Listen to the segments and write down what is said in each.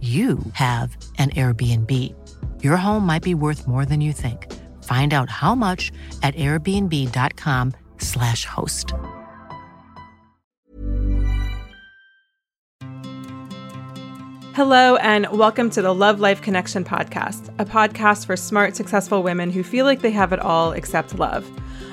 you have an Airbnb. Your home might be worth more than you think. Find out how much at airbnb.com/slash host. Hello, and welcome to the Love Life Connection podcast, a podcast for smart, successful women who feel like they have it all except love.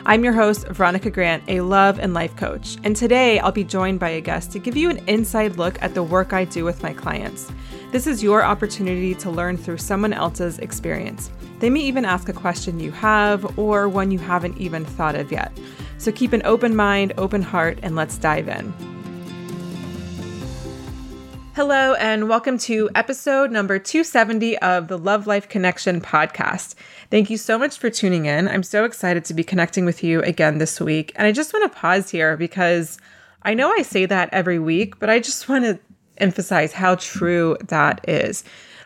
I'm your host, Veronica Grant, a love and life coach, and today I'll be joined by a guest to give you an inside look at the work I do with my clients. This is your opportunity to learn through someone else's experience. They may even ask a question you have or one you haven't even thought of yet. So keep an open mind, open heart, and let's dive in. Hello, and welcome to episode number 270 of the Love Life Connection podcast. Thank you so much for tuning in. I'm so excited to be connecting with you again this week. And I just want to pause here because I know I say that every week, but I just want to emphasize how true that is.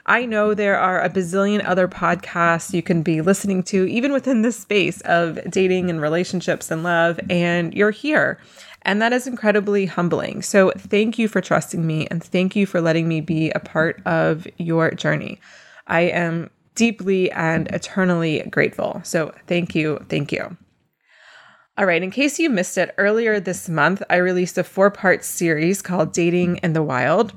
I know there are a bazillion other podcasts you can be listening to, even within this space of dating and relationships and love, and you're here. And that is incredibly humbling. So, thank you for trusting me and thank you for letting me be a part of your journey. I am deeply and eternally grateful. So, thank you. Thank you. All right, in case you missed it, earlier this month, I released a four part series called Dating in the Wild.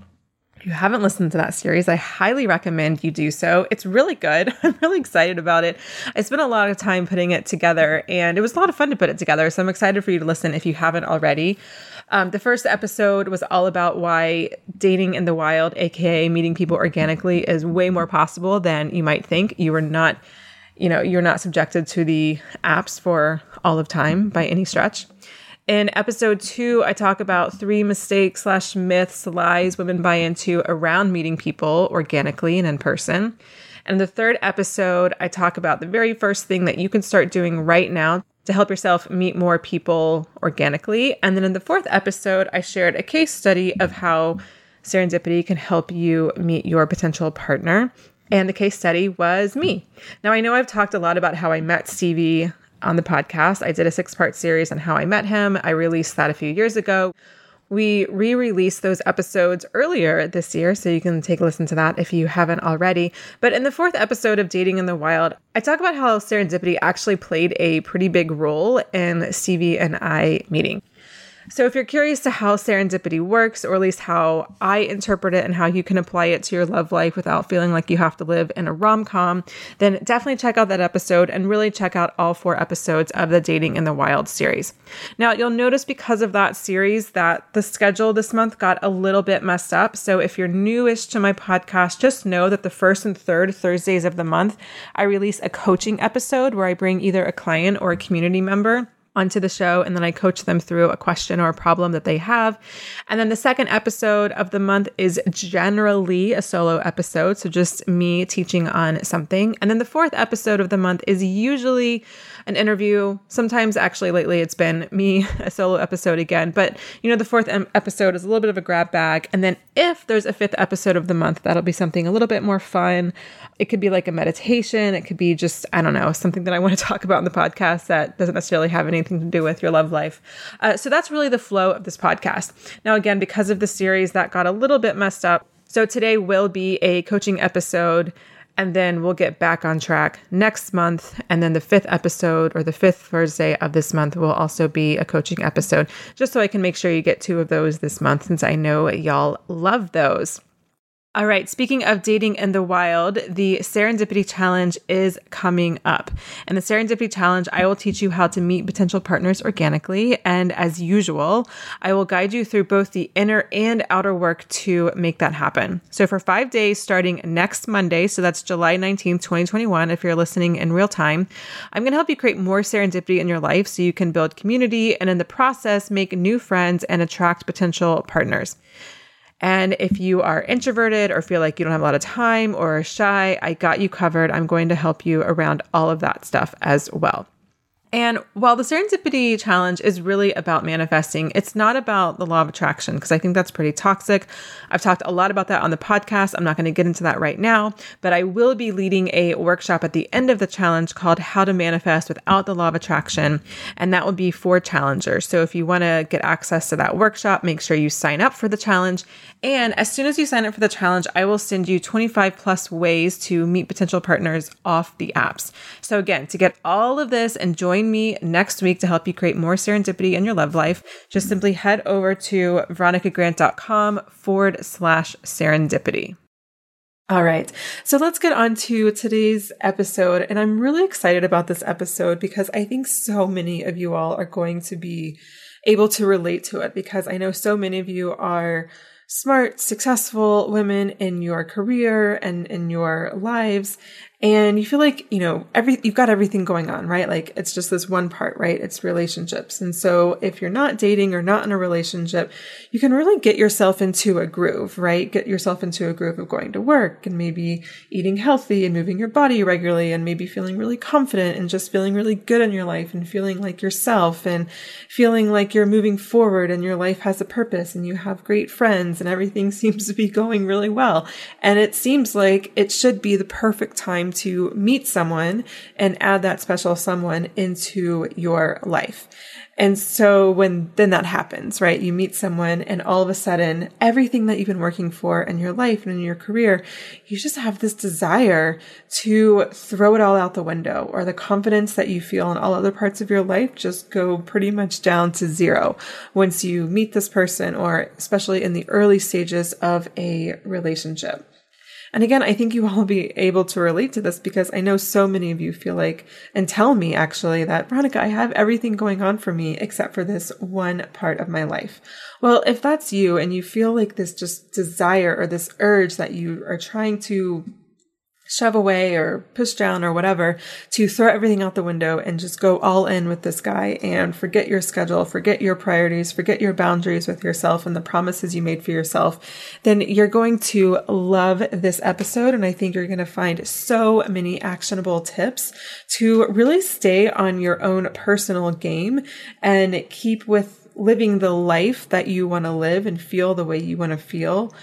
If you haven't listened to that series, I highly recommend you do so. It's really good. I'm really excited about it. I spent a lot of time putting it together, and it was a lot of fun to put it together. So I'm excited for you to listen if you haven't already. Um, the first episode was all about why dating in the wild, aka meeting people organically, is way more possible than you might think. You are not, you know, you're not subjected to the apps for all of time by any stretch. In episode two, I talk about three mistakes slash myths, lies women buy into around meeting people organically and in person. And the third episode, I talk about the very first thing that you can start doing right now to help yourself meet more people organically. And then in the fourth episode, I shared a case study of how serendipity can help you meet your potential partner. And the case study was me. Now, I know I've talked a lot about how I met Stevie on the podcast. I did a six part series on how I met him. I released that a few years ago. We re released those episodes earlier this year, so you can take a listen to that if you haven't already. But in the fourth episode of Dating in the Wild, I talk about how serendipity actually played a pretty big role in Stevie and I meeting. So, if you're curious to how serendipity works, or at least how I interpret it and how you can apply it to your love life without feeling like you have to live in a rom com, then definitely check out that episode and really check out all four episodes of the Dating in the Wild series. Now, you'll notice because of that series that the schedule this month got a little bit messed up. So, if you're newish to my podcast, just know that the first and third Thursdays of the month, I release a coaching episode where I bring either a client or a community member onto the show and then I coach them through a question or a problem that they have. And then the second episode of the month is generally a solo episode, so just me teaching on something. And then the fourth episode of the month is usually an interview. Sometimes actually lately it's been me a solo episode again, but you know the fourth episode is a little bit of a grab bag. And then if there's a fifth episode of the month, that'll be something a little bit more fun. It could be like a meditation, it could be just I don't know, something that I want to talk about in the podcast that doesn't necessarily have any anything to do with your love life. Uh, so that's really the flow of this podcast. Now, again, because of the series, that got a little bit messed up. So today will be a coaching episode and then we'll get back on track next month. And then the fifth episode or the fifth Thursday of this month will also be a coaching episode, just so I can make sure you get two of those this month, since I know y'all love those. All right, speaking of dating in the wild, the Serendipity Challenge is coming up. And the Serendipity Challenge, I will teach you how to meet potential partners organically. And as usual, I will guide you through both the inner and outer work to make that happen. So for five days, starting next Monday, so that's July 19th, 2021, if you're listening in real time, I'm going to help you create more serendipity in your life so you can build community and in the process, make new friends and attract potential partners. And if you are introverted or feel like you don't have a lot of time or shy, I got you covered. I'm going to help you around all of that stuff as well. And while the Serendipity Challenge is really about manifesting, it's not about the law of attraction because I think that's pretty toxic. I've talked a lot about that on the podcast. I'm not going to get into that right now, but I will be leading a workshop at the end of the challenge called How to Manifest Without the Law of Attraction. And that will be for challengers. So if you want to get access to that workshop, make sure you sign up for the challenge. And as soon as you sign up for the challenge, I will send you 25 plus ways to meet potential partners off the apps. So again, to get all of this and join join me next week to help you create more serendipity in your love life, just simply head over to veronicagrant.com forward slash serendipity. All right. So let's get on to today's episode. And I'm really excited about this episode because I think so many of you all are going to be able to relate to it because I know so many of you are smart, successful women in your career and in your lives and you feel like you know every you've got everything going on right? Like it's just this one part right? It's relationships. And so if you're not dating or not in a relationship you can really get yourself into a groove right? Get yourself into a groove of going to work and maybe eating healthy and moving your body regularly and maybe feeling really confident and just feeling really good in your life and feeling like yourself and feeling like you're moving forward and your life has a purpose and you have great friends and everything seems to be going really well. And it seems like it should be the perfect time to meet someone and add that special someone into your life. And so when then that happens, right? You meet someone and all of a sudden everything that you've been working for in your life and in your career, you just have this desire to throw it all out the window or the confidence that you feel in all other parts of your life just go pretty much down to zero once you meet this person or especially in the early stages of a relationship. And again, I think you all will be able to relate to this because I know so many of you feel like and tell me actually that Veronica, I have everything going on for me except for this one part of my life. Well, if that's you and you feel like this just desire or this urge that you are trying to shove away or push down or whatever to throw everything out the window and just go all in with this guy and forget your schedule, forget your priorities, forget your boundaries with yourself and the promises you made for yourself, then you're going to love this episode. And I think you're going to find so many actionable tips to really stay on your own personal game and keep with living the life that you want to live and feel the way you want to feel,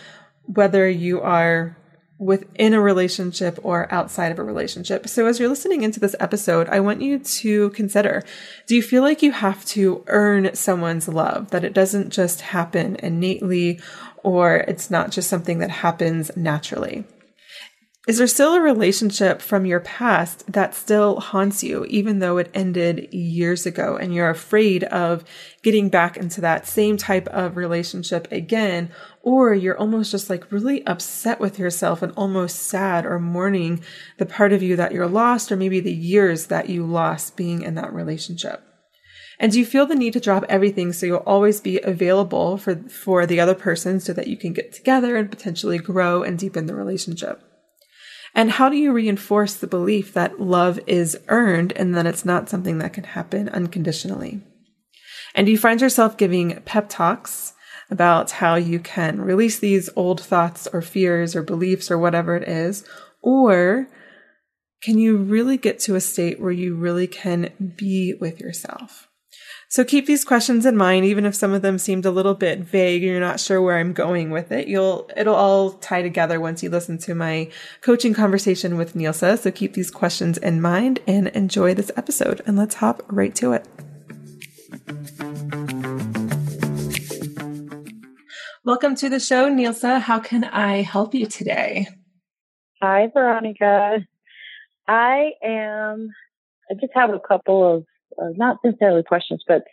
whether you are within a relationship or outside of a relationship. So as you're listening into this episode, I want you to consider, do you feel like you have to earn someone's love, that it doesn't just happen innately or it's not just something that happens naturally? Is there still a relationship from your past that still haunts you, even though it ended years ago and you're afraid of getting back into that same type of relationship again? Or you're almost just like really upset with yourself and almost sad or mourning the part of you that you're lost or maybe the years that you lost being in that relationship. And do you feel the need to drop everything so you'll always be available for, for the other person so that you can get together and potentially grow and deepen the relationship? And how do you reinforce the belief that love is earned and that it's not something that can happen unconditionally? And do you find yourself giving pep talks about how you can release these old thoughts or fears or beliefs or whatever it is? Or can you really get to a state where you really can be with yourself? So keep these questions in mind, even if some of them seemed a little bit vague and you're not sure where I'm going with it. You'll, it'll all tie together once you listen to my coaching conversation with Nilsa. So keep these questions in mind and enjoy this episode. And let's hop right to it. Welcome to the show, Nilsa. How can I help you today? Hi, Veronica. I am, I just have a couple of, uh, not necessarily questions, but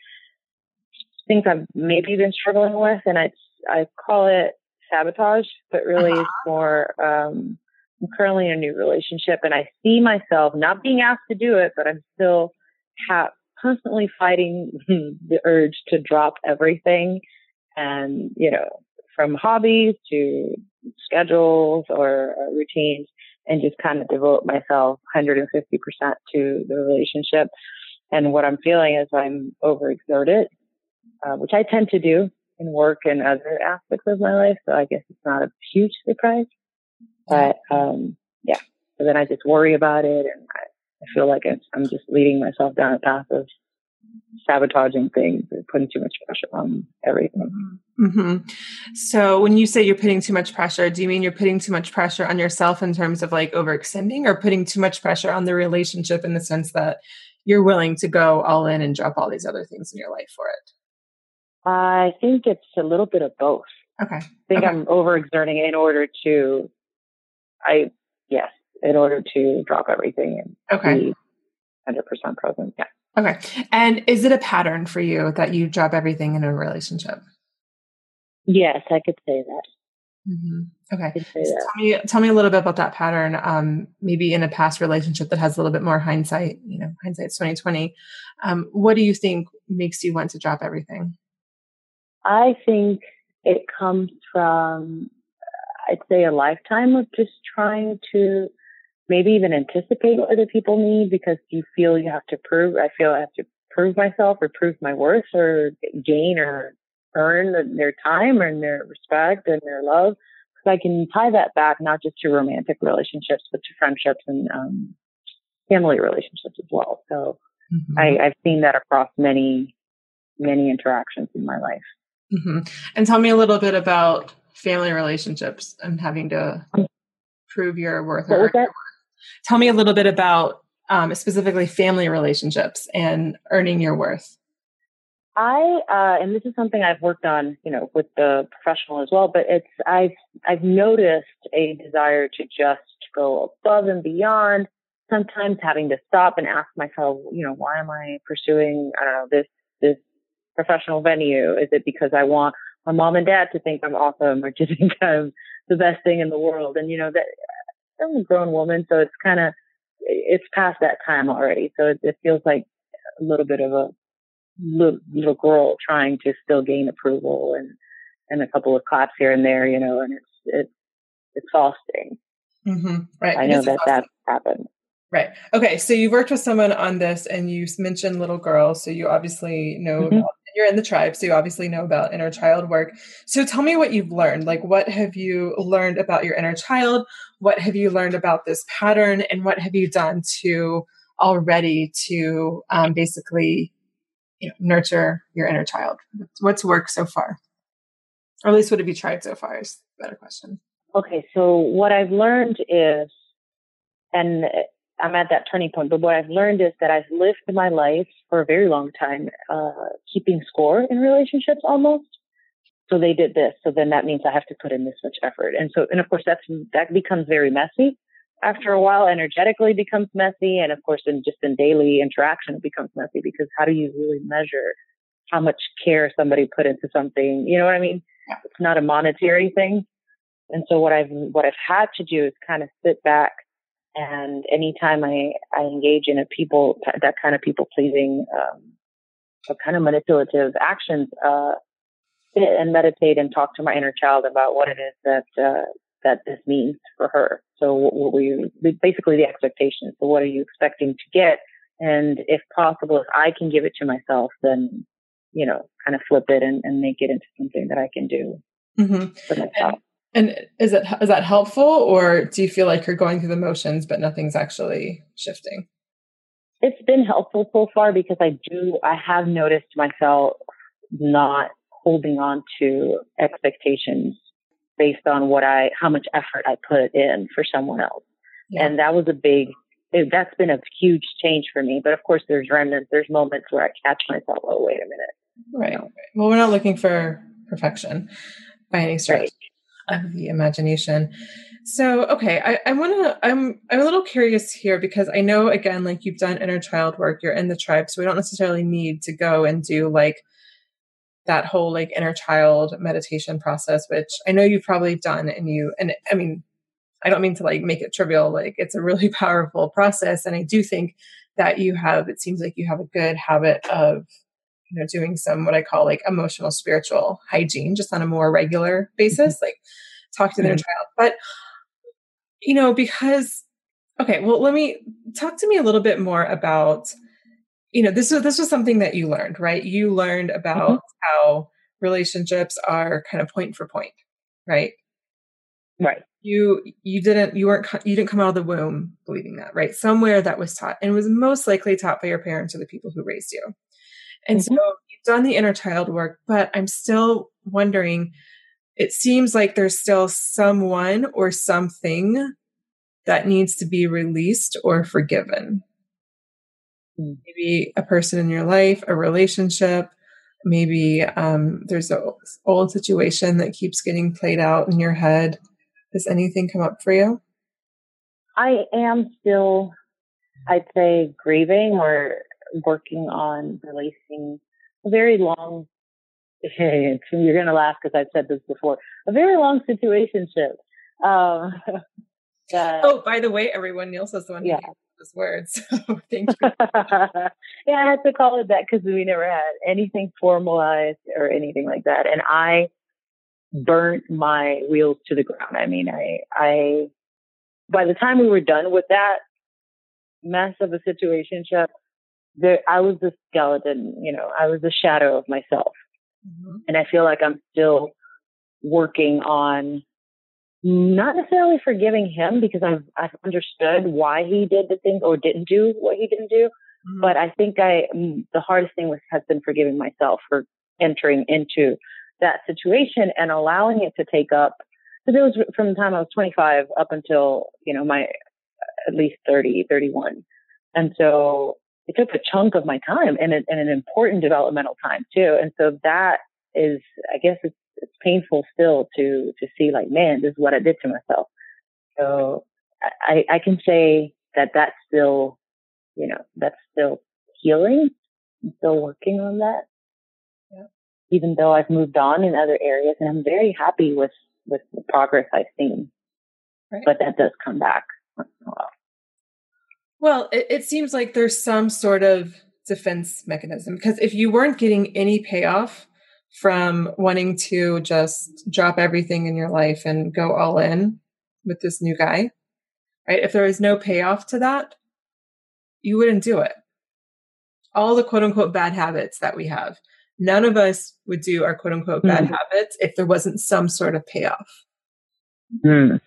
things I've maybe been struggling with. And I, I call it sabotage, but really uh-huh. it's more, um, I'm currently in a new relationship and I see myself not being asked to do it, but I'm still ha- constantly fighting the urge to drop everything and, you know, from hobbies to schedules or uh, routines and just kind of devote myself 150% to the relationship. And what I'm feeling is I'm overexerted, uh, which I tend to do in work and other aspects of my life. So I guess it's not a huge surprise, but, um, yeah. So then I just worry about it and I, I feel like I'm just leading myself down a path of sabotaging things or putting too much pressure on everything. Mm-hmm. So, when you say you're putting too much pressure, do you mean you're putting too much pressure on yourself in terms of like overextending, or putting too much pressure on the relationship in the sense that you're willing to go all in and drop all these other things in your life for it? I think it's a little bit of both. Okay. I think okay. I'm overexerting in order to, I, yes, in order to drop everything and okay. be 100% present. Yeah. Okay. And is it a pattern for you that you drop everything in a relationship? Yes, I could say that. Mm-hmm. Okay. That. tell me, tell me a little bit about that pattern. Um, maybe in a past relationship that has a little bit more hindsight. You know, hindsight's twenty twenty. Um, what do you think makes you want to drop everything? I think it comes from, I'd say, a lifetime of just trying to maybe even anticipate what other people need because you feel you have to prove. I feel I have to prove myself or prove my worth or gain or earn their time and their respect and their love. Because I can tie that back not just to romantic relationships, but to friendships and um, family relationships as well. So mm-hmm. I, I've seen that across many, many interactions in my life. Mm-hmm. And tell me a little bit about family relationships and having to prove your worth. That? Tell me a little bit about um, specifically family relationships and earning your worth. I uh, and this is something I've worked on, you know, with the professional as well. But it's I've I've noticed a desire to just go above and beyond. Sometimes having to stop and ask myself, you know, why am I pursuing I don't know this this professional venue? Is it because I want my mom and dad to think I'm awesome, or to think I'm the best thing in the world? And you know that I'm a grown woman, so it's kind of it's past that time already. So it, it feels like a little bit of a little, little girl trying to still gain approval and and a couple of claps here and there, you know, and it's it's exhausting. Mm-hmm. Right. I know that that happens. Right. Okay. So you worked with someone on this, and you mentioned little girls. So you obviously know mm-hmm. about, you're in the tribe, so you obviously know about inner child work. So tell me what you've learned. Like, what have you learned about your inner child? What have you learned about this pattern, and what have you done to already to um, basically you know, nurture your inner child? What's worked so far? Or at least what have you tried so far is a better question. Okay, so what I've learned is, and I'm at that turning point, but what I've learned is that I've lived my life for a very long time, uh, keeping score in relationships almost. So they did this. So then that means I have to put in this much effort. And so, and of course that's, that becomes very messy after a while energetically becomes messy. And of course, in just in daily interaction, it becomes messy because how do you really measure how much care somebody put into something? You know what I mean? Yeah. It's not a monetary thing. And so what I've, what I've had to do is kind of sit back and anytime I, I engage in a people, that kind of people pleasing, um, kind of manipulative actions, uh, sit and meditate and talk to my inner child about what it is that, uh, that this means for her. So what we basically the expectations. So what are you expecting to get? And if possible, if I can give it to myself, then you know, kind of flip it and, and make it into something that I can do mm-hmm. for myself. And, and is it is that helpful, or do you feel like you're going through the motions but nothing's actually shifting? It's been helpful so far because I do I have noticed myself not holding on to expectations based on what I, how much effort I put in for someone else. Yeah. And that was a big, it, that's been a huge change for me. But of course, there's remnants, there's moments where I catch myself, oh, wait a minute. Right. Well, we're not looking for perfection by any stretch right. of the imagination. So, okay, I, I want to, I'm, I'm a little curious here because I know, again, like you've done inner child work, you're in the tribe, so we don't necessarily need to go and do like that whole like inner child meditation process, which I know you've probably done and you, and I mean, I don't mean to like make it trivial. Like it's a really powerful process. And I do think that you have, it seems like you have a good habit of, you know, doing some what I call like emotional spiritual hygiene just on a more regular basis, mm-hmm. like talk to their mm-hmm. child. But, you know, because, okay, well, let me talk to me a little bit more about you know this was this was something that you learned right? You learned about mm-hmm. how relationships are kind of point for point right? Right. You you didn't you weren't you didn't come out of the womb believing that right? Somewhere that was taught and was most likely taught by your parents or the people who raised you. And mm-hmm. so you've done the inner child work but i'm still wondering it seems like there's still someone or something that needs to be released or forgiven Hmm. maybe a person in your life, a relationship, maybe um, there's an old situation that keeps getting played out in your head. Does anything come up for you? I am still, I'd say, grieving or working on releasing a very long. you're going to laugh because I've said this before. A very long situationship. Um, that, oh, by the way, everyone, Nilsa's the one yeah words. So thank you. yeah, I had to call it that because we never had anything formalized or anything like that. And I burnt my wheels to the ground. I mean, I, I, by the time we were done with that mess of a situation, there, I was the skeleton, you know, I was the shadow of myself. Mm-hmm. And I feel like I'm still working on not necessarily forgiving him because I've I've understood why he did the things or didn't do what he didn't do. Mm-hmm. But I think I mm, the hardest thing was has been forgiving myself for entering into that situation and allowing it to take up. Because it was from the time I was 25 up until you know my at least 30, 31, and so it took a chunk of my time and, and an important developmental time too. And so that is, I guess it's it's painful still to to see like, man, this is what I did to myself. So I I can say that that's still, you know, that's still healing. I'm still working on that. Yeah. Even though I've moved on in other areas, and I'm very happy with with the progress I've seen. Right. But that does come back once in a while. Well, it, it seems like there's some sort of defense mechanism because if you weren't getting any payoff from wanting to just drop everything in your life and go all in with this new guy, right? If there was no payoff to that, you wouldn't do it. All the quote unquote bad habits that we have, none of us would do our quote unquote mm. bad habits if there wasn't some sort of payoff. Mm.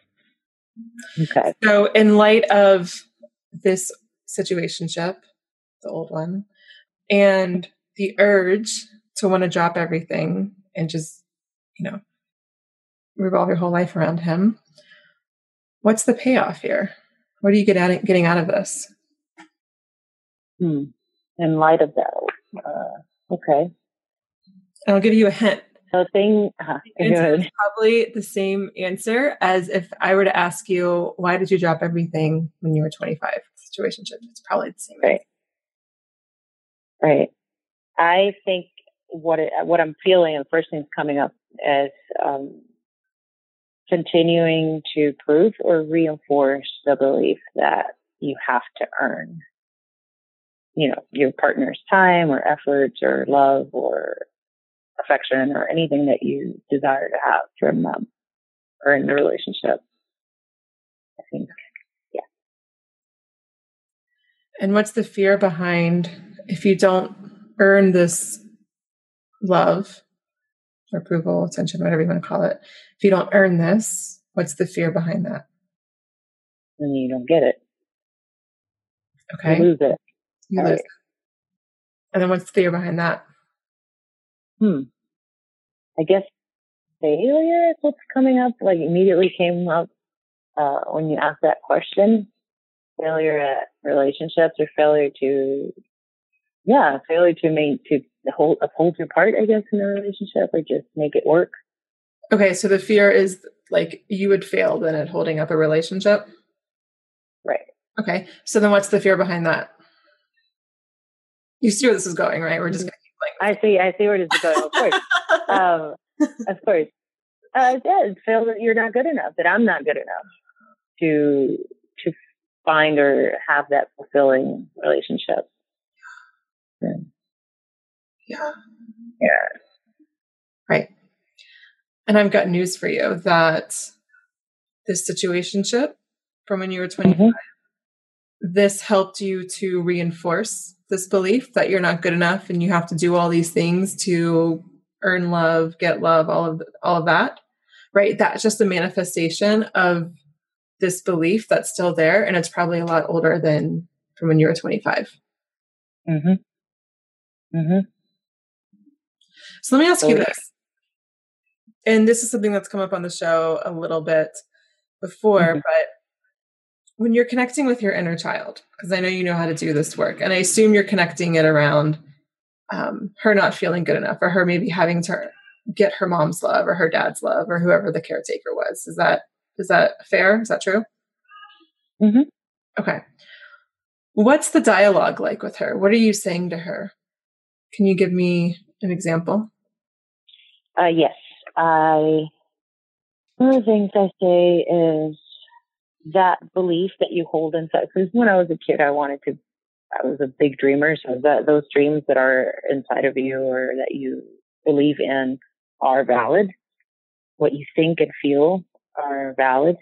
Okay. So, in light of this situationship, the old one, and the urge to want to drop everything and just, you know, revolve your whole life around him. What's the payoff here? What are you get at, getting out of this? Hmm. In light of that, uh, okay. And I'll give you a hint. So thing uh, probably the same answer as if I were to ask you, why did you drop everything when you were 25? Situation. It's probably the same. Right. Answer. Right. I think what it, what I'm feeling, and the first thing's coming up is um, continuing to prove or reinforce the belief that you have to earn, you know, your partner's time or efforts or love or affection or anything that you desire to have from them. or in the relationship. I think, yeah. And what's the fear behind if you don't earn this love, approval, attention, whatever you want to call it? If you don't earn this, what's the fear behind that? Then you don't get it. Okay. You lose it. You Right. lose. And then what's the fear behind that? Hmm. I guess failure is what's coming up. Like immediately came up uh, when you asked that question. Failure at relationships or failure to, yeah, failure to make to hold uphold your part. I guess in a relationship or just make it work. Okay, so the fear is like you would fail then at holding up a relationship. Right. Okay, so then what's the fear behind that? You see where this is going, right? We're just gonna keep I see. I see where this is going. Of course. um, of course. Uh, yeah, it's feel that you're not good enough. That I'm not good enough to to find or have that fulfilling relationship. Yeah. Yeah, Yeah. right. And I've got news for you that this situationship from when you were 25, Mhm. this helped you to reinforce this belief that you're not good enough and you have to do all these things to earn love, get love, all of all of that. Right? That's just a manifestation of this belief that's still there and it's probably a lot older than from when you were 25. Mhm. Mhm. So let me ask you this. And this is something that's come up on the show a little bit before, Mhm. but when you're connecting with your inner child, because I know you know how to do this work, and I assume you're connecting it around um, her not feeling good enough, or her maybe having to get her mom's love or her dad's love or whoever the caretaker was. Is that is that fair? Is that true? Mhm. Okay. What's the dialogue like with her? What are you saying to her? Can you give me an example? Uh, yes. I, one of the things I say is that belief that you hold inside. Because when I was a kid, I wanted to, I was a big dreamer. So that those dreams that are inside of you or that you believe in are valid. What you think and feel are valid.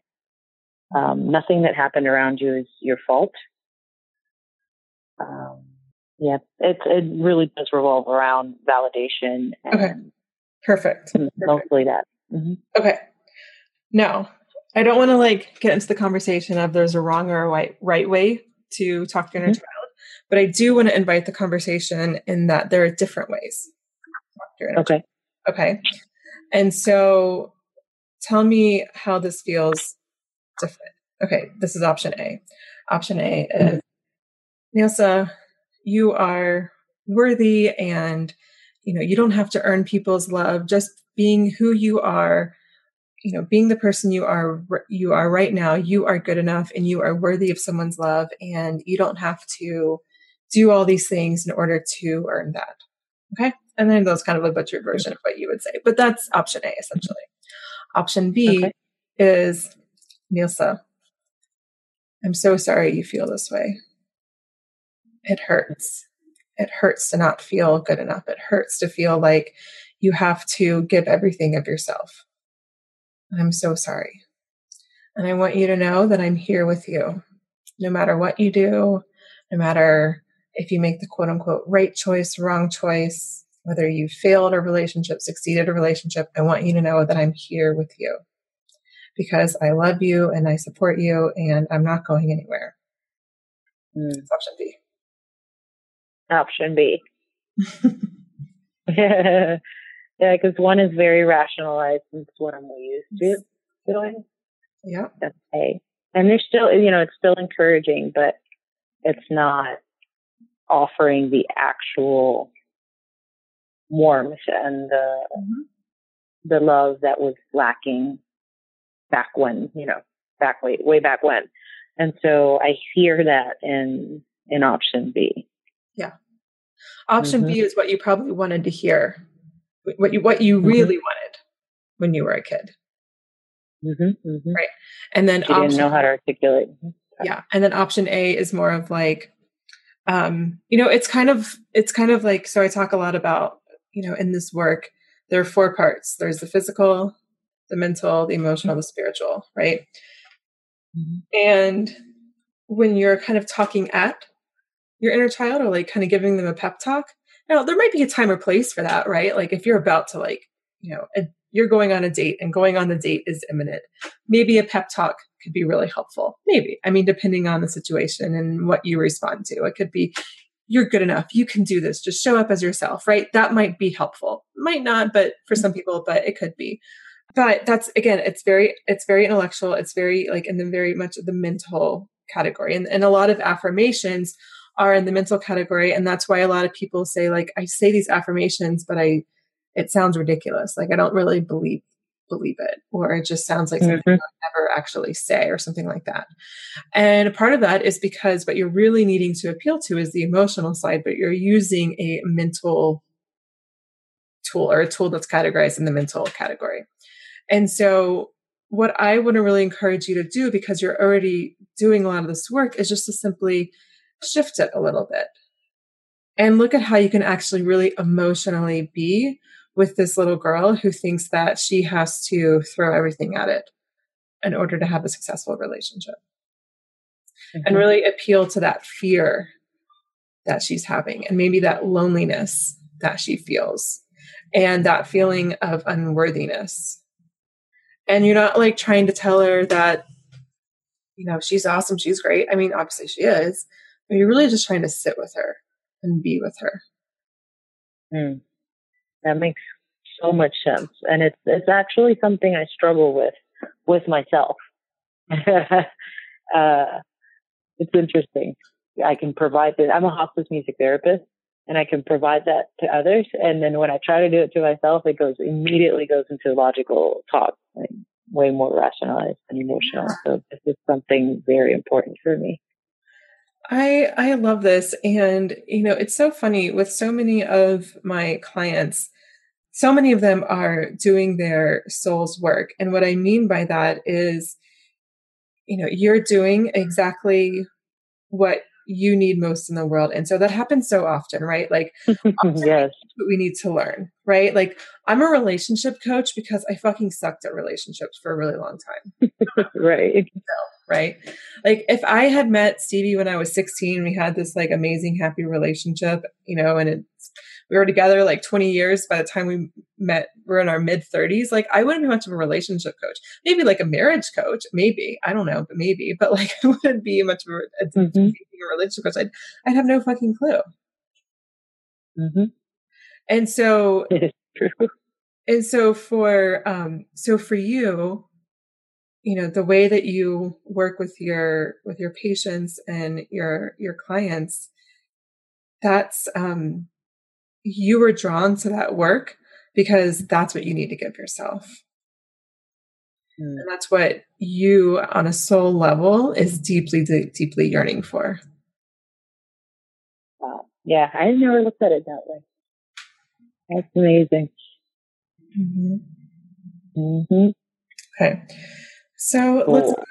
Um, nothing that happened around you is your fault. Um, yeah, it, it really does revolve around validation and Okay. Perfect. mostly that. hmm Okay. Now, I don't want to like get into the conversation of there's a wrong or a right, right way to talk to your Mhm. child, but I do want to invite the conversation in that there are different ways. to talk to your Okay. child. Okay. And so tell me how this feels different. Okay. This is option A. Option A is Nilsa, you are worthy and you know you don't have to earn people's love. Just being who you are you know being the person you are you are right now you are good enough and you are worthy of someone's love and you don't have to do all these things in order to earn that. Okay? And then that's kind of a butchered version of what you would say but that's option a mm-hmm. essentially. Option b Okay. is nilsa i'm so sorry you feel this way it hurts it hurts to not feel good enough it hurts to feel like you have to give everything of yourself I'm so sorry. And I want you to know that I'm here with you. No matter what you do, no matter if you make the quote unquote right choice, wrong choice, whether you failed a relationship, succeeded a relationship, I want you to know that I'm here with you because I love you and I support you and I'm not going anywhere. Mm. That's option B. Option B. yeah, because one is very rationalized. and It's what I'm used to doing. Yeah. That's A. And they're still, you know, it's still encouraging, but it's not offering the actual warmth and the mm-hmm. the love that was lacking back when, you know, back way way back when. And so I hear that in in option B. Option Mhm. B is what you probably wanted to hear, what you what you Mhm. really wanted when you were a kid. Mm-hmm, mm-hmm. Right. And then She didn't know how to articulate. yeah and then option a is more of like um you know it's kind of it's kind of like so i talk a lot about you know in this work there are four parts there's the physical the mental, the emotional, the spiritual, right? Mm-hmm. And when you're kind of talking at your inner child or like kind of giving them a pep talk, now there might be a time or place for that, right? Like if you're about to like, you know, a, you're going on a date and going on the date is imminent, maybe a pep talk could be really helpful. Maybe. I mean, depending on the situation and what you respond to, it could be, you're good enough. You can do this. Just show up as yourself, right? That might be helpful. Might not, but for some people, but it could be. But that's again, it's very, it's very intellectual. It's very like in the very much of the mental category. And, and a lot of affirmations are in the mental category. And that's why a lot of people say, like, I say these affirmations, but I, it sounds ridiculous. Like I don't really believe believe it, or it just sounds like something mm-hmm. I'll never actually say, or something like that. And a part of that is because what you're really needing to appeal to is the emotional side, but you're using a mental tool or a tool that's categorized in the mental category. And so, what I want to really encourage you to do, because you're already doing a lot of this work, is just to simply shift it a little bit and look at how you can actually really emotionally be with this little girl who thinks that she has to throw everything at it in order to have a successful relationship. Mm-hmm. And really appeal to that fear that she's having and maybe that loneliness that she feels and that feeling of unworthiness. And you're not like trying to tell her that, you know, she's awesome, she's great. I mean, obviously she is, you're really just trying to sit with her and be with her. Mm. That makes so much sense. And it's, it's actually something I struggle with, with myself. uh, it's interesting. I can provide that. I'm a hospice music therapist and I can provide that to others. And then when I try to do it to myself, it goes immediately goes into logical talk, like way more rationalized and emotional. So this is something very important for me. I I love this and you know it's so funny with so many of my clients so many of them are doing their soul's work. And what I mean by that is, you know, you're doing exactly what you need most in the world. And so that happens so often, right? Like, yes, we need to learn, right? Like, I'm a relationship coach because I fucking sucked at relationships for a really long time. right. Right. Like, if I had met Stevie when I was 16, we had this like amazing, happy relationship, you know, and it's, we were together like 20 years by the time we met we're in our mid 30s like i wouldn't be much of a relationship coach maybe like a marriage coach maybe i don't know but maybe but like i wouldn't be much of a, mm-hmm. a relationship coach I'd, I'd have no fucking clue mm-hmm. and so and so for um so for you you know the way that you work with your with your patients and your your clients that's um you were drawn to that work because that's what you need to give yourself. Mm. And that's what you, on a soul level, is deeply, deep, deeply yearning for. Wow. Yeah, I never looked at it that way. That's amazing. Mm-hmm. Mm-hmm. Okay. So cool. let's move,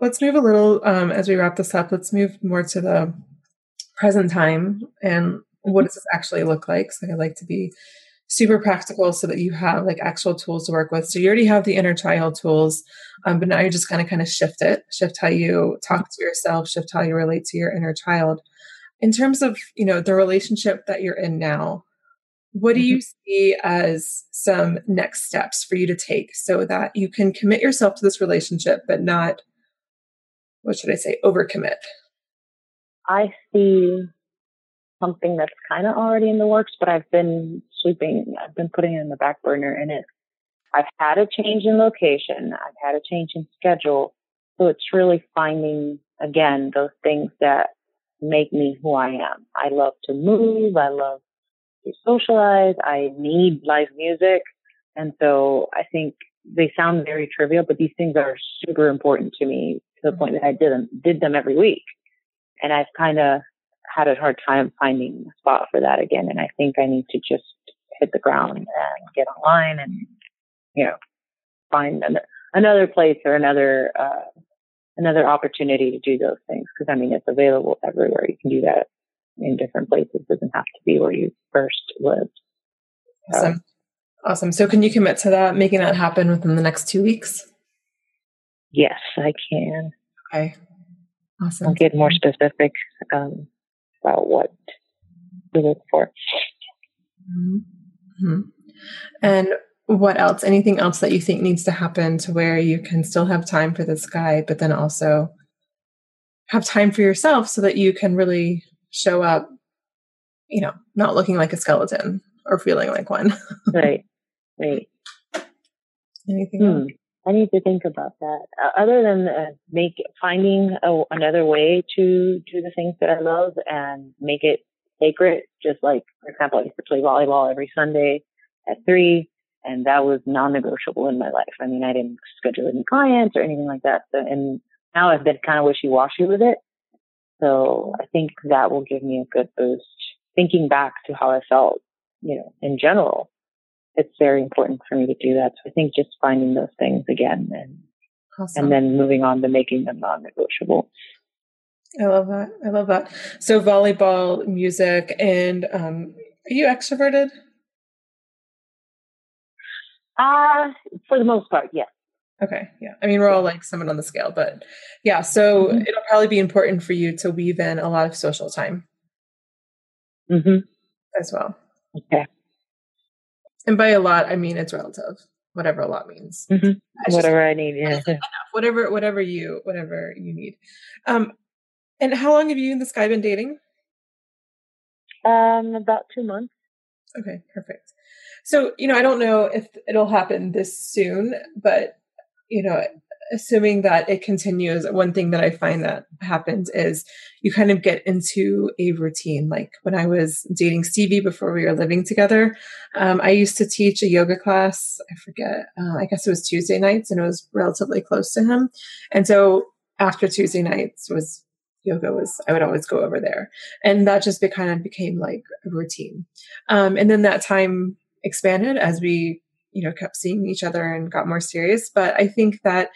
let's move a little um, as we wrap this up. Let's move more to the present time and what does this actually look like? So I like to be super practical so that you have like actual tools to work with. So you already have the inner child tools, um, but now you're just going to kind of shift it, shift how you talk to yourself, shift how you relate to your inner child. In terms of, you know, the relationship that you're in now, what do you mm-hmm. see as some next steps for you to take so that you can commit yourself to this relationship, but not, what should I say, overcommit? I see something that's kind of already in the works, but I've been sweeping, I've been putting it in the back burner and it, I've had a change in location. I've had a change in schedule. So it's really finding again those things that make me who I am. I love to move. I love to socialize. I need live music. And so I think they sound very trivial, but these things are super important to me to the point that I did them, did them every week. And I've kind of had a hard time finding a spot for that again. And I think I need to just hit the ground and get online and, you know, find an, another place or another, uh, another opportunity to do those things. Cause I mean, it's available everywhere. You can do that in different places. It doesn't have to be where you first lived. Awesome. Awesome. So can you commit to that, making that happen within the next two weeks? Yes, I can. Okay. Awesome. I'll get more specific um, about what we look for. Mm-hmm. And what else? Anything else that you think needs to happen to where you can still have time for this guy, but then also have time for yourself so that you can really show up, you know, not looking like a skeleton or feeling like one. right. Right. Anything Hmm. else? I need to think about that. Uh, other than uh, make finding a, another way to do the things that I love and make it sacred, just like for example, I used to play volleyball every Sunday at three, and that was non-negotiable in my life. I mean, I didn't schedule any clients or anything like that. So, and now I've been kind of wishy-washy with it. So I think that will give me a good boost. Thinking back to how I felt, you know, in general, it's very important for me to do that. So I think just finding those things again and Awesome. and then moving on to making them non-negotiable. I love that. I love that. So volleyball, music, and um, are you extroverted? Uh, for the most part, yes. Okay, yeah. I mean, we're all like someone on the scale, but yeah. So Mhm. it'll probably be important for you to weave in a lot of social time hmm as well. Okay. And by a lot, I mean it's relative. Whatever a lot means. hmm It's just Whatever I need. Yeah. whatever, whatever you, whatever you need. Um, and how long have you and this guy been dating? Um, about two months. Okay, perfect. So, you know, I don't know if it'll happen this soon, but, you know, assuming that it continues, one thing that I find that happens is you kind of get into a routine. Like when I was dating Stevie before we were living together, um, I used to teach a yoga class. I forget, uh, I guess it was Tuesday nights and it was relatively close to him. And so after Tuesday nights was yoga was I would always go over there. And that just be, kind of became like a routine. Um, and then that time expanded as we, you know, kept seeing each other and got more serious. But I think that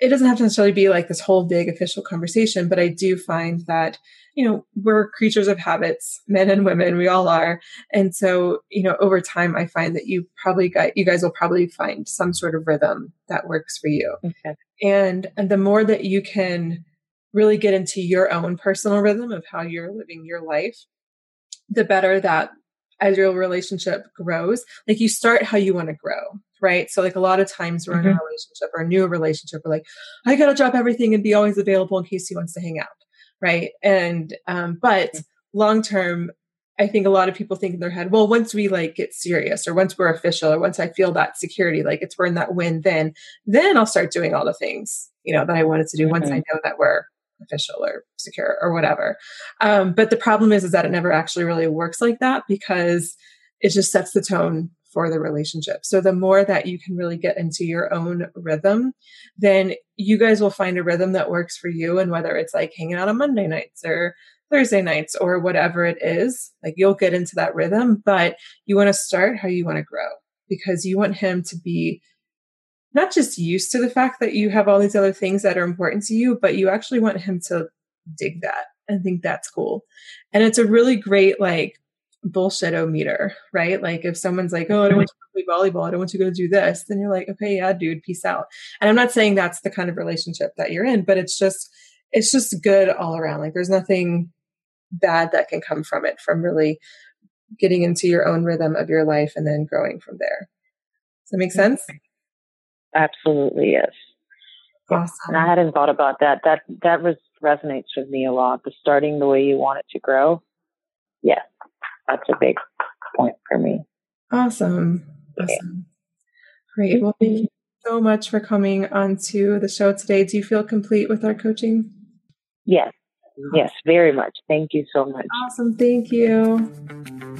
it doesn't have to necessarily be like this whole big official conversation, but I do find that, you know, we're creatures of habits, men and women, we all are. And so, you know, over time, I find that you probably got, you guys will probably find some sort of rhythm that works for you. Okay. And, and the more that you can really get into your own personal rhythm of how you're living your life, the better that as your relationship grows, like you start how you want to grow, right? So like a lot of times we're in a Mhm. relationship or a new relationship, we're like, I gotta drop everything and be always available in case he wants to hang out, right? And um, but long term, I think a lot of people think in their head, well, once we like get serious or once we're official or once I feel that security, like it's we're in that win, then then I'll start doing all the things, you know, that I wanted to do once I Mhm. know that we're official or secure or whatever. Um, but the problem is, is that it never actually really works like that because it just sets the tone for the relationship. So the more that you can really get into your own rhythm, then you guys will find a rhythm that works for you. And whether it's like hanging out on Monday nights or Thursday nights or whatever it is, like you'll get into that rhythm, but you want to start how you want to grow because you want him to be not just used to the fact that you have all these other things that are important to you, but you actually want him to dig that and think that's cool. And it's a really great, like, bullshit meter, right? Like, if someone's like, oh, I don't want mm-hmm. to play volleyball, I don't want you to go do this, then you're like, okay, yeah, dude, peace out. And I'm not saying that's the kind of relationship that you're in, but it's just, it's just good all around. Like, there's nothing bad that can come from it, from really getting into your own rhythm of your life and then growing from there. Does that make sense? Absolutely, yes. Awesome. And I hadn't thought about that. That that res- resonates with me a lot. The starting the way you want it to grow. Yeah, that's a big point for me. Awesome. Awesome. Great. Well, thank you so much for coming onto the show today. Do you feel complete with our coaching? Yes, yes, very much. Thank you so much. Awesome. Thank you.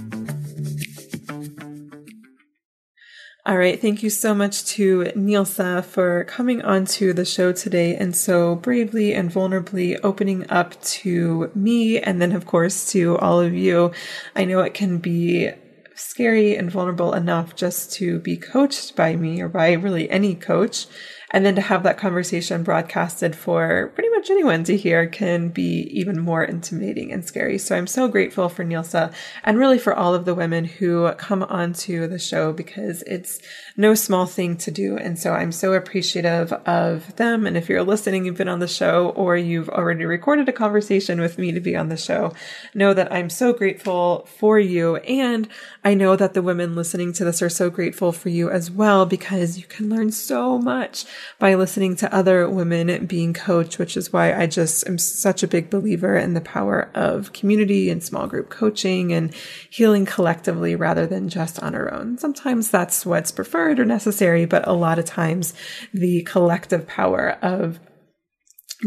All right. Thank you so much to Nilsa for coming onto the show today and so bravely and vulnerably opening up to me and then, of course, to all of you. I know it can be scary and vulnerable enough just to be coached by me or by really any coach. And then to have that conversation broadcasted for pretty much anyone to hear can be even more intimidating and scary. So I'm so grateful for Nilsa and really for all of the women who come onto the show because it's no small thing to do. And so I'm so appreciative of them. And if you're listening, you've been on the show or you've already recorded a conversation with me to be on the show, know that I'm so grateful for you. And I know that the women listening to this are so grateful for you as well because you can learn so much by listening to other women being coached, which is why I just am such a big believer in the power of community and small group coaching and healing collectively rather than just on our own. Sometimes that's what's preferred or necessary, but a lot of times the collective power of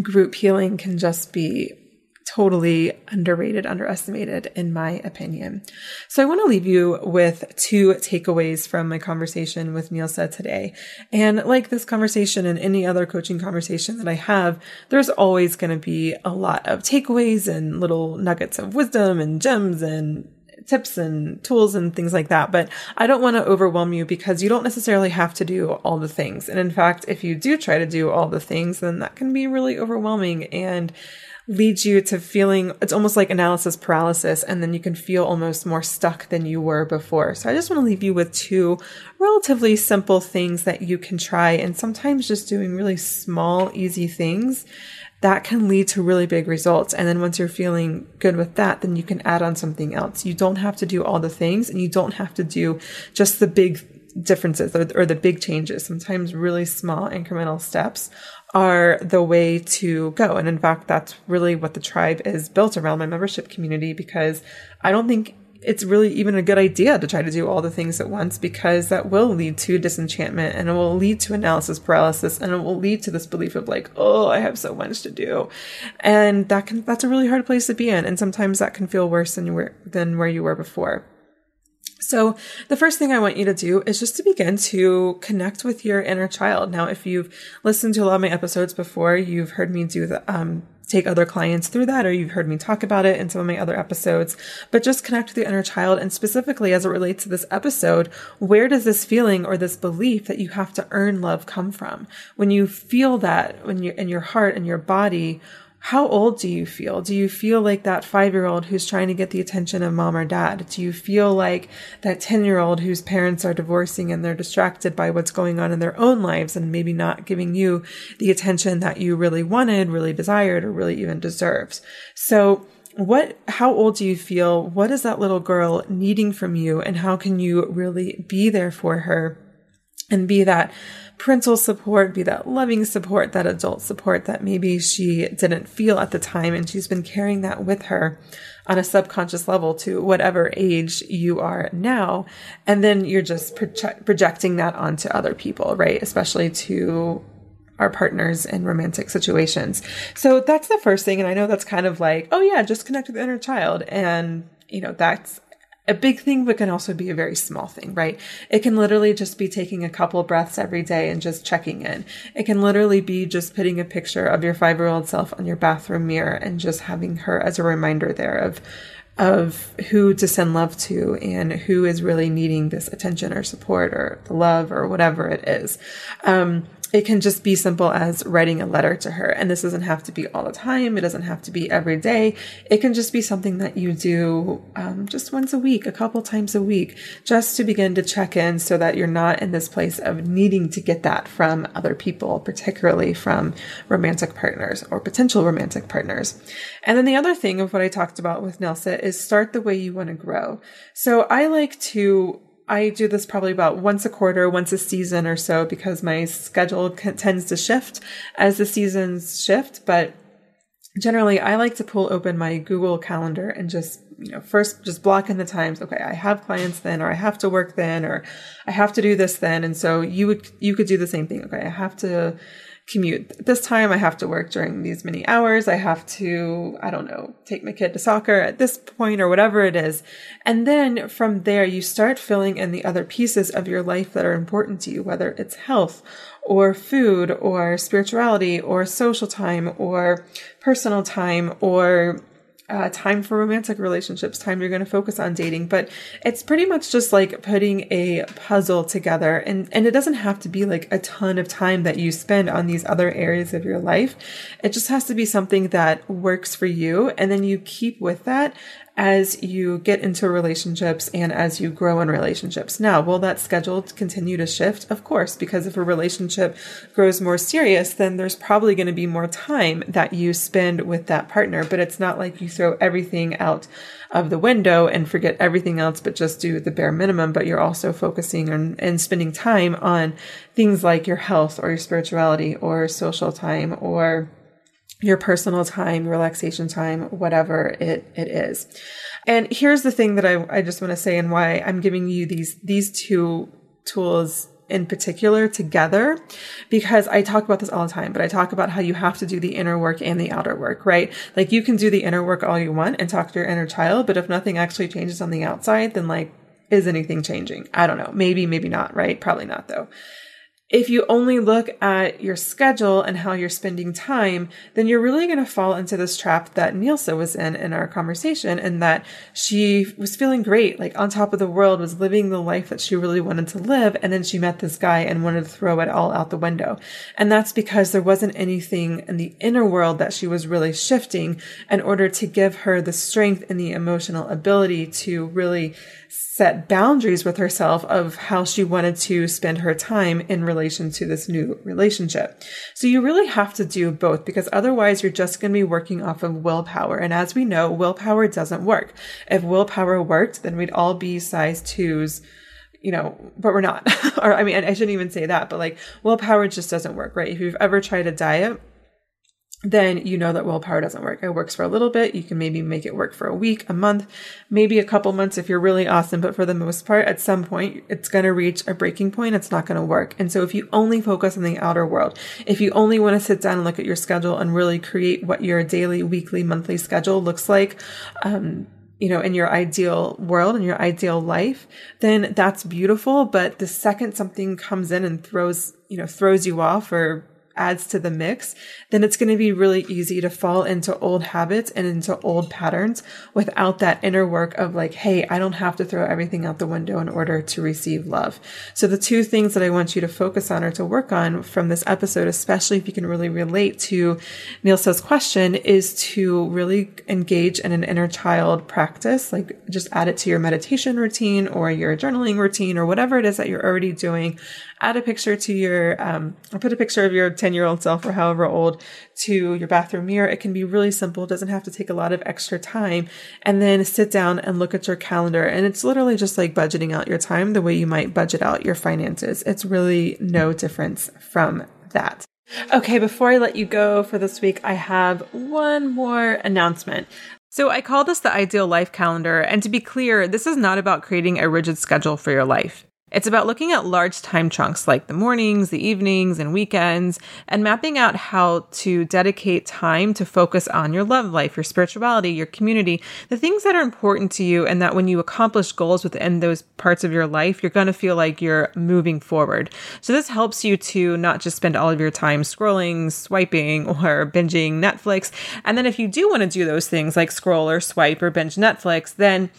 group healing can just be totally underrated, underestimated, in my opinion. So I want to leave you with two takeaways from my conversation with Nilsa today. And like this conversation and any other coaching conversation that I have, there's always going to be a lot of takeaways and little nuggets of wisdom and gems and tips and tools and things like that. But I don't want to overwhelm you because you don't necessarily have to do all the things. And in fact, if you do try to do all the things, then that can be really overwhelming and leads you to feeling it's almost like analysis paralysis and then you can feel almost more stuck than you were before. So I just want to leave you with two relatively simple things that you can try and sometimes just doing really small easy things that can lead to really big results. And then once you're feeling good with that, then you can add on something else. You don't have to do all the things and you don't have to do just the big differences or, or the big changes. Sometimes really small incremental steps are the way to go. And in fact, that's really what the tribe is built around my membership community because I don't think it's really even a good idea to try to do all the things at once because that will lead to disenchantment and it will lead to analysis paralysis and it will lead to this belief of like, oh, I have so much to do. And that can, that's a really hard place to be in. And sometimes that can feel worse than you were, than where you were before. So the first thing I want you to do is just to begin to connect with your inner child. Now, if you've listened to a lot of my episodes before, you've heard me do the, um, take other clients through that, or you've heard me talk about it in some of my other episodes, but just connect with your inner child. And specifically as it relates to this episode, where does this feeling or this belief that you have to earn love come from? When you feel that when you're in your heart and your body, how old do you feel? Do you feel like that five year old who's trying to get the attention of mom or dad? Do you feel like that 10 year old whose parents are divorcing and they're distracted by what's going on in their own lives and maybe not giving you the attention that you really wanted, really desired, or really even deserves? So, what, how old do you feel? What is that little girl needing from you? And how can you really be there for her and be that parental support, be that loving support, that adult support that maybe she didn't feel at the time. And she's been carrying that with her on a subconscious level to whatever age you are now. And then you're just projecting that onto other people, right? Especially to our partners in romantic situations. So that's the first thing. And I know that's kind of like, oh yeah, just connect with the inner child. And, you know, that's a big thing, but can also be a very small thing, right? It can literally just be taking a couple breaths every day and just checking in. It can literally be just putting a picture of your five year old self on your bathroom mirror and just having her as a reminder there of, of who to send love to and who is really needing this attention or support or the love or whatever it is. Um, it can just be simple as writing a letter to her. And this doesn't have to be all the time. It doesn't have to be every day. It can just be something that you do um, just once a week, a couple times a week, just to begin to check in so that you're not in this place of needing to get that from other people, particularly from romantic partners or potential romantic partners. And then the other thing of what I talked about with Nilsa is start the way you want to grow. So I like to I do this probably about once a quarter, once a season or so because my schedule tends to shift as the seasons shift. But generally, I like to pull open my Google Calendar and just, you know, first just block in the times. Okay, I have clients then, or I have to work then, or I have to do this then. And so you would, you could do the same thing. Okay, I have to commute this time. I have to work during these many hours. I have to, I don't know, take my kid to soccer at this point or whatever it is. And then from there, you start filling in the other pieces of your life that are important to you, whether it's health or food or spirituality or social time or personal time or uh, time for romantic relationships, time you're going to focus on dating. But it's pretty much just like putting a puzzle together. And, and it doesn't have to be like a ton of time that you spend on these other areas of your life. It just has to be something that works for you. And then you keep with that as you get into relationships and as you grow in relationships. Now, will that schedule continue to shift? Of course, because if a relationship grows more serious, then there's probably going to be more time that you spend with that partner. But it's not like you throw everything out of the window and forget everything else, but just do the bare minimum. But you're also focusing on and spending time on things like your health or your spirituality or social time or your personal time, relaxation time, whatever it, it is. And here's the thing that I, I just want to say and why I'm giving you these, these two tools in particular together because I talk about this all the time, but I talk about how you have to do the inner work and the outer work, right? Like you can do the inner work all you want and talk to your inner child, but if nothing actually changes on the outside, then like, is anything changing? I don't know. Maybe, maybe not, right? Probably not though if you only look at your schedule and how you're spending time, then you're really going to fall into this trap that Nilsa was in in our conversation and that she was feeling great, like on top of the world, was living the life that she really wanted to live. And then she met this guy and wanted to throw it all out the window. And that's because there wasn't anything in the inner world that she was really shifting in order to give her the strength and the emotional ability to really set boundaries with herself of how she wanted to spend her time in relation to this new relationship. So you really have to do both because otherwise you're just going to be working off of willpower. And as we know, willpower doesn't work. If willpower worked, then we'd all be size twos you know, but we're not. or I mean, I shouldn't even say that, but like willpower just doesn't work, right? If you've ever tried a diet, then you know that willpower doesn't work. It works for a little bit. You can maybe make it work for a week, a month, maybe a couple months if you're really awesome. But for the most part, at some point, it's going to reach a breaking point. It's not going to work. And so if you only focus on the outer world, if you only want to sit down and look at your schedule and really create what your daily, weekly, monthly schedule looks like, um, you know, in your ideal world, and your ideal life, then that's beautiful. But the second something comes in and throws, you know, throws you off or adds to the mix, then it's going to be really easy to fall into old habits and into old patterns without that inner work of like, hey, I don't have to throw everything out the window in order to receive love. So the two things that I want you to focus on or to work on from this episode, especially if you can really relate to Nilsa's question, is to really engage in an inner child practice, like just add it to your meditation routine or your journaling routine or whatever it is that you're already doing add a picture to your, um, or put a picture of your 10 year old self or however old to your bathroom mirror. It can be really simple. It doesn't have to take a lot of extra time. And then sit down and look at your calendar. And it's literally just like budgeting out your time the way you might budget out your finances. It's really no difference from that. Okay, before I let you go for this week, I have one more announcement. So, I call this the ideal life calendar. And to be clear, this is not about creating a rigid schedule for your life. It's about looking at large time chunks like the mornings, the evenings, and weekends, and mapping out how to dedicate time to focus on your love life, your spirituality, your community, the things that are important to you, and that when you accomplish goals within those parts of your life, you're going to feel like you're moving forward. So, this helps you to not just spend all of your time scrolling, swiping, or binging Netflix. And then, if you do want to do those things like scroll or swipe or binge Netflix, then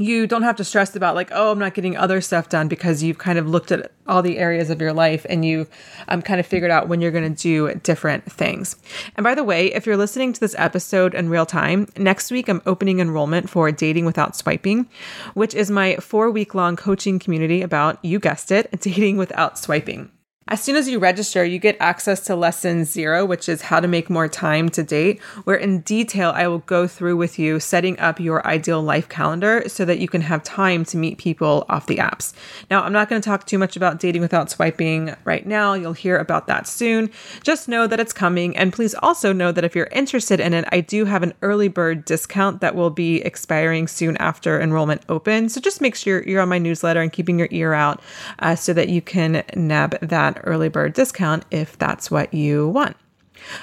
you don't have to stress about like oh i'm not getting other stuff done because you've kind of looked at all the areas of your life and you've um, kind of figured out when you're going to do different things. And by the way if you're listening to this episode in real time next week i'm opening enrollment for dating without swiping which is my four week long coaching community about you guessed it dating without swiping as soon as you register, you get access to lesson zero, which is how to make more time to date, where in detail I will go through with you setting up your ideal life calendar so that you can have time to meet people off the apps. Now, I'm not going to talk too much about dating without swiping right now. You'll hear about that soon. Just know that it's coming. And please also know that if you're interested in it, I do have an early bird discount that will be expiring soon after enrollment opens. So just make sure you're on my newsletter and keeping your ear out uh, so that you can nab that early bird discount if that's what you want.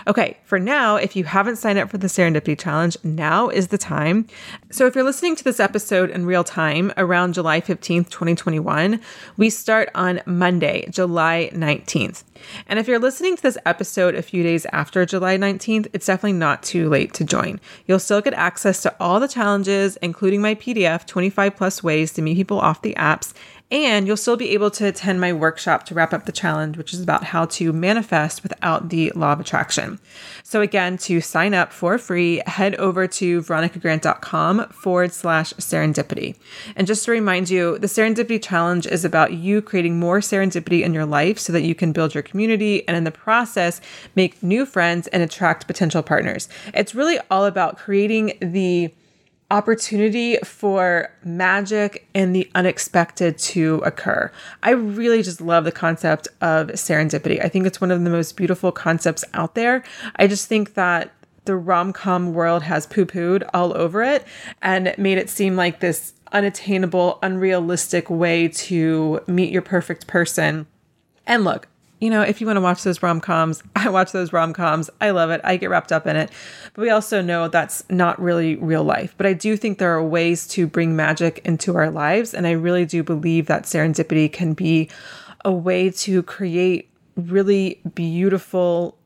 Okay, for now, if you haven't signed up for the Serendipity Challenge, now is the time. So if you're listening to this episode in real time around July 15th, 2021, we start on Monday, July 19th. And if you're listening to this episode a few days after July 19th, it's definitely not too late to join. You'll still get access to all the challenges, including my PDF, 25 plus ways to meet people off the apps, and you'll still be able to attend my workshop to wrap up the challenge, which is about how to manifest without the law of attraction. So, again, to sign up for free, head over to veronicagrant.com forward slash serendipity. And just to remind you, the Serendipity Challenge is about you creating more serendipity in your life so that you can build your community and in the process make new friends and attract potential partners. It's really all about creating the opportunity for magic and the unexpected to occur. I really just love the concept of serendipity. I think it's one of the most beautiful concepts out there. I just think that the rom com world has poo pooed all over it and made it seem like this unattainable, unrealistic way to meet your perfect person. And look, you know, if you want to watch those rom coms, I watch those rom coms. I love it. I get wrapped up in it. But we also know that's not really real life. But I do think there are ways to bring magic into our lives. And I really do believe that serendipity can be a way to create really beautiful,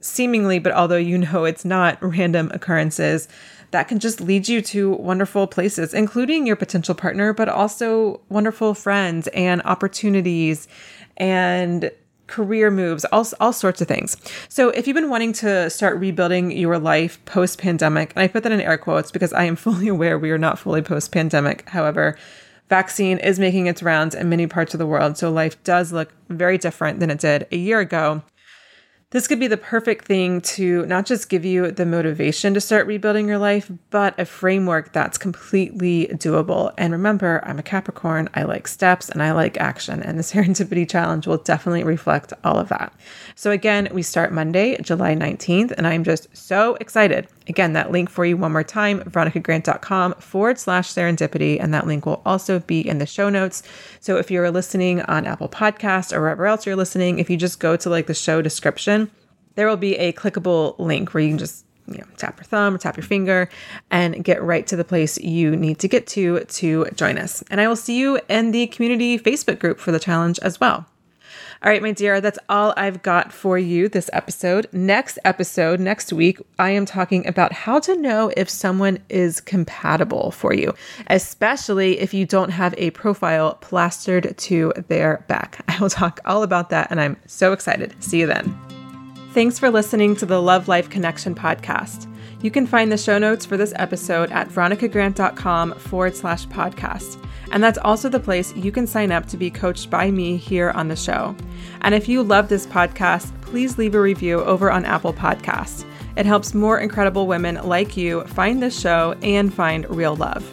seemingly, but although you know it's not random occurrences that can just lead you to wonderful places, including your potential partner, but also wonderful friends and opportunities and career moves, all, all sorts of things. So, if you've been wanting to start rebuilding your life post pandemic, and I put that in air quotes because I am fully aware we are not fully post pandemic. However, vaccine is making its rounds in many parts of the world. So, life does look very different than it did a year ago. This could be the perfect thing to not just give you the motivation to start rebuilding your life, but a framework that's completely doable. And remember, I'm a Capricorn. I like steps and I like action. And the Serendipity Challenge will definitely reflect all of that. So, again, we start Monday, July 19th, and I'm just so excited. Again, that link for you one more time, veronicagrant.com forward slash serendipity. And that link will also be in the show notes. So if you're listening on Apple Podcasts or wherever else you're listening, if you just go to like the show description, there will be a clickable link where you can just you know, tap your thumb or tap your finger and get right to the place you need to get to to join us. And I will see you in the community Facebook group for the challenge as well. All right, my dear, that's all I've got for you this episode. Next episode, next week, I am talking about how to know if someone is compatible for you, especially if you don't have a profile plastered to their back. I will talk all about that, and I'm so excited. See you then. Thanks for listening to the Love Life Connection podcast. You can find the show notes for this episode at veronicagrant.com forward slash podcast. And that's also the place you can sign up to be coached by me here on the show. And if you love this podcast, please leave a review over on Apple Podcasts. It helps more incredible women like you find this show and find real love.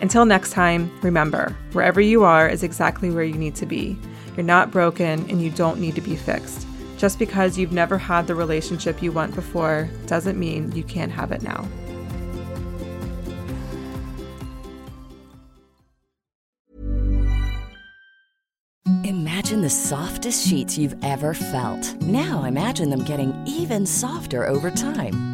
Until next time, remember wherever you are is exactly where you need to be. You're not broken and you don't need to be fixed. Just because you've never had the relationship you want before doesn't mean you can't have it now. Imagine the softest sheets you've ever felt. Now imagine them getting even softer over time.